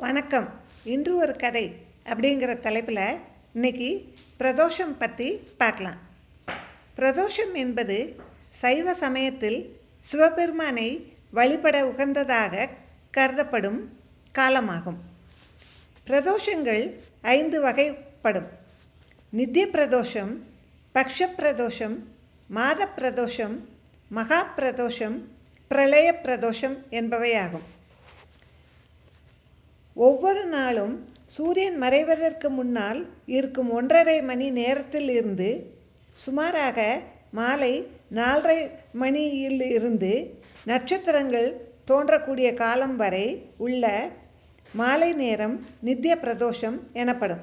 வணக்கம். இன்று ஒரு கதை அப்படிங்கிற தலைப்பில் இன்னைக்கு பிரதோஷம் பற்றி பார்க்கலாம். பிரதோஷம் என்பது சைவ சமயத்தில் சிவபெருமானை வழிபட உகந்ததாக கருதப்படும் காலமாகும். பிரதோஷங்கள் ஐந்து வகைப்படும். நித்திய பிரதோஷம் பக்ஷ பிரதோஷம் மாத பிரதோஷம் மகா பிரதோஷம் பிரளய பிரதோஷம் என்பவையாகும். ஒவ்வொரு நாளும் சூரியன் மறைவதற்கு முன்னால் இருக்கும் ஒன்றரை மணி நேரத்தில் இருந்து சுமாராக மாலை நாலரை மணியில் இருந்து நட்சத்திரங்கள் தோன்றக்கூடிய காலம் வரை உள்ள மாலை நேரம் நித்திய பிரதோஷம் எனப்படும்.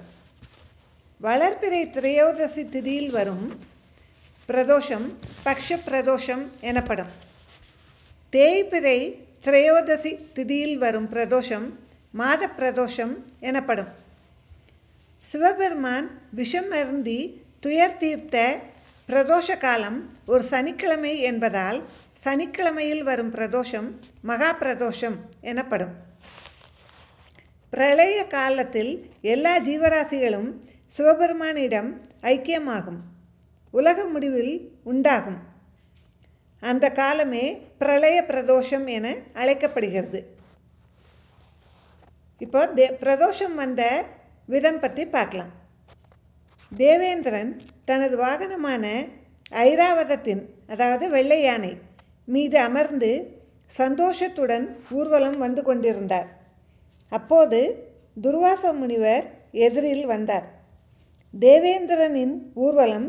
வளர்பிறை திரையோதசி திதியில் வரும் பிரதோஷம் பக்ஷ பிரதோஷம் எனப்படும். தேய்பிறை திரையோதசி திதியில் வரும் பிரதோஷம் மாத பிரதோஷம் எனப்படும். சிவபெருமான் விஷம் அருந்தி துயர் தீர்த்த பிரதோஷ காலம் ஒரு சனிக்கிழமை என்பதால் சனிக்கிழமையில் வரும் பிரதோஷம் மகா பிரதோஷம் எனப்படும். பிரளய காலத்தில் எல்லா ஜீவராசிகளும் சிவபெருமானிடம் ஐக்கியமாகும். உலக முடிவில் உண்டாகும். அந்த காலமே பிரளய பிரதோஷம் என அழைக்கப்படுகிறது. இப்போ தே பிரதோஷம் வந்த விதம் பற்றி பார்க்கலாம். தேவேந்திரன் தனது வாகனமான ஐராவதத்தின் அதாவது வெள்ளை யானை மீது அமர்ந்து சந்தோஷத்துடன் ஊர்வலம் வந்து கொண்டிருந்தார். அப்போது துர்வாச முனிவர் எதிரில் வந்தார். தேவேந்திரனின் ஊர்வலம்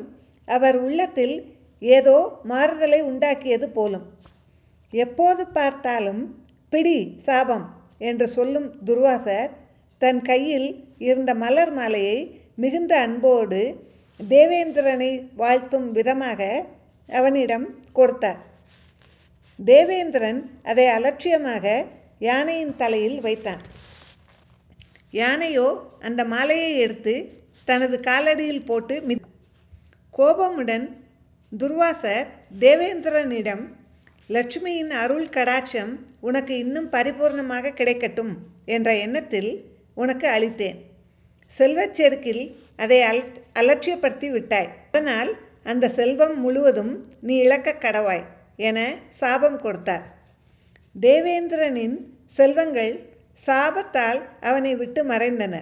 அவர் உள்ளத்தில் ஏதோ மாறுதலை உண்டாக்கியது போலும். எப்போது பார்த்தாலும் பிடி சாபம். என்று சொல்லும் துர்வாசர் தன் கையில் இருந்த மலர் மாலையை மிகுந்த அன்போடு தேவேந்திரனை வாழ்த்தும் விதமாக அவனிடம் கொடுத்தார். தேவேந்திரன் அதை அலட்சியமாக யானையின் தலையில் வைத்தான். யானையோ அந்த மாலையை எடுத்து தனது காலடியில் போட்டு மி கோபமுடன் துர்வாசர் தேவேந்திரனிடம் லட்சுமியின் அருள் கடாட்சம் உனக்கு இன்னும் பரிபூர்ணமாக கிடைக்கட்டும் என்ற எண்ணத்தில் உனக்கு அளித்தேன். செல்வச் செருக்கில் அதை அல அலட்சியப்படுத்தி விட்டாய். அதனால் அந்த செல்வம் முழுவதும் நீ இழக்க கடவாய் என சாபம் கொடுத்தார். தேவேந்திரனின் செல்வங்கள் சாபத்தால் அவனை விட்டு மறைந்தன.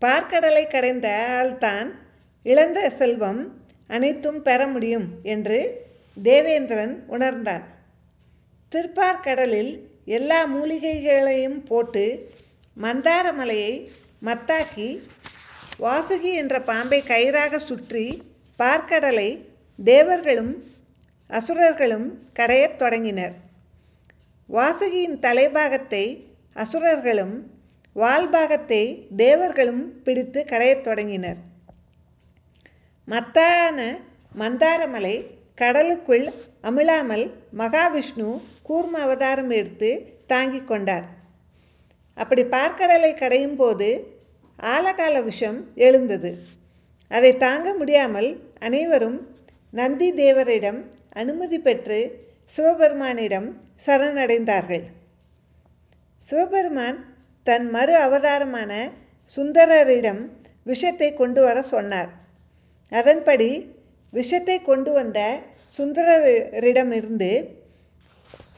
பார்க்கடலை கடைந்த ஆள்தான் இழந்த செல்வம் அனைத்தும் பெற முடியும் என்று தேவேந்திரன் உணர்ந்தான் திருப்பார்கடலில் எல்லா மூலிகைகளையும் போட்டு மந்தார மலையை மத்தாக்கி வாசுகி என்ற பாம்பை கயிறாக சுற்றி பார்க்கடலை தேவர்களும் அசுரர்களும் கடையத் தொடங்கினர். வாசுகியின் தலைபாகத்தை அசுரர்களும் வால்பாகத்தை தேவர்களும் பிடித்து கடையத் தொடங்கினர். மத்தான மந்தாரமலை கடலுக்குள் அமிழாமல் மகாவிஷ்ணு கூர்ம அவதாரம் எடுத்து தாங்கிக் கொண்டார். அப்படி பார்க்கடலை கடையும் போது ஆலகால விஷம் எழுந்தது. அதை தாங்க முடியாமல் அனைவரும் நந்தி தேவரிடம் அனுமதி பெற்று சிவபெருமானிடம் சரணடைந்தார்கள். சிவபெருமான் தன் மறு அவதாரமான சுந்தரரிடம் விஷத்தை கொண்டு வர சொன்னார். அதன்படி விஷத்தை கொண்டு வந்த சுந்தரரிடமிருந்து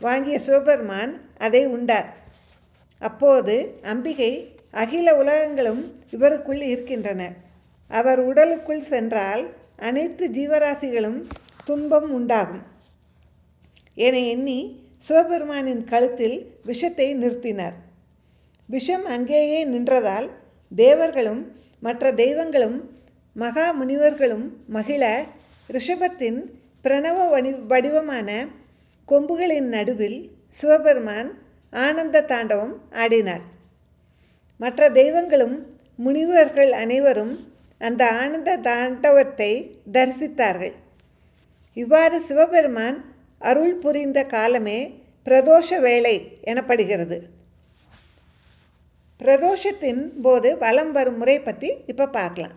வாங்கிய சிவபெருமான் அதை உண்டார். அப்போது அம்பிகை அகில உலகங்களும் இவருக்குள் இருக்கின்றன. அவர் உடலுக்குள் சென்றால் அனைத்து ஜீவராசிகளும் துன்பம் உண்டாகும். என எண்ணி சிவபெருமானின் கழுத்தில் விஷத்தை நிறுத்தினார். விஷம் அங்கேயே நின்றதால் தேவர்களும் மற்ற தெய்வங்களும் மகா முனிவர்களும் மகிழ ரிஷபத்தின் பிரணவ வடி வடிவமான கொம்புகளின் நடுவில் சிவபெருமான் ஆனந்த தாண்டவம் ஆடினார். மற்ற தெய்வங்களும் முனிவர்கள் அனைவரும் அந்த ஆனந்த தாண்டவத்தை தரிசித்தார்கள். இவ்வாறு சிவபெருமான் அருள் புரிந்த காலமே பிரதோஷ வேலை எனப்படுகிறது. பிரதோஷத்தின் போது வலம் வரும் முறை பற்றி இப்போ பார்க்கலாம்.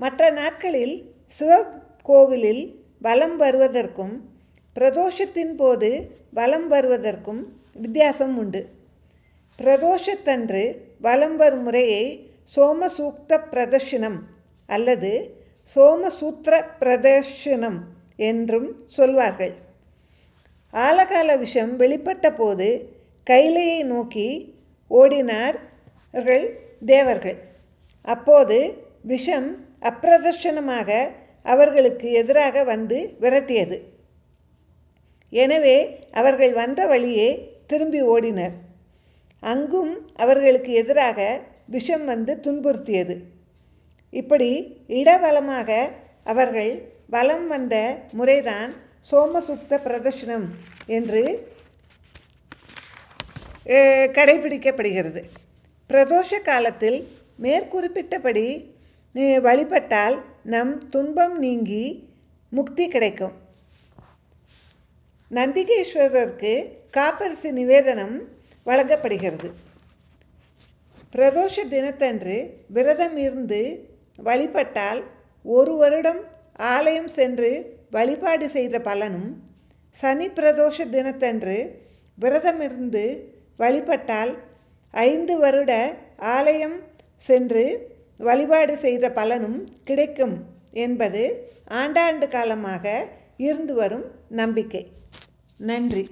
மற்ற நாட்களில் சிவகோவிலில் வலம் வருவதற்கும் பிரதோஷத்தின் போது வலம் வருவதற்கும் வித்தியாசம் உண்டு. பிரதோஷத்தன்று வலம் வரும் முறையை சோமசூக்த பிரதர்ஷனம் அல்லது சோமசூத்திர பிரதர்ஷனம் என்றும் சொல்வார்கள். ஆலகால விஷம் வெளிப்பட்ட போது கைலையை நோக்கி ஓடினார்கள் தேவர்கள். அப்போது விஷம் அப்பிரதர்ஷனமாக அவர்களுக்கு எதிராக வந்து விரட்டியது. எனவே அவர்கள் வந்த வழியே திரும்பி ஓடினர். அங்கும் அவர்களுக்கு எதிராக விஷம் வந்து துன்புறுத்தியது. இப்படி இடவலமாக அவர்கள் வலம் வந்த முறைதான் சோமசுக்த பிரதர்ஷனம் என்று கடைபிடிக்கப்படுகிறது. பிரதோஷ காலத்தில் மேற்குறிப்பிட்டபடி வழிபட்டால் நம் துன்பம் நீங்கி முக்தி கிடைக்கும். நந்திகேஸ்வரருக்கு காப்பரிசி நிவேதனம் வழங்கப்படுகிறது. பிரதோஷ தினத்தன்று விரதம் இருந்து வழிபட்டால் ஒரு வருடம் ஆலயம் சென்று வழிபாடு செய்த பலனும் சனி பிரதோஷ தினத்தன்று விரதம் இருந்து வழிபட்டால் ஐந்து வருட ஆலயம் சென்று வழிபாடு செய்த பலனும் கிடைக்கும் என்பது ஆண்டாண்டு காலமாக இருந்து வரும் நம்பிக்கை. நன்றி.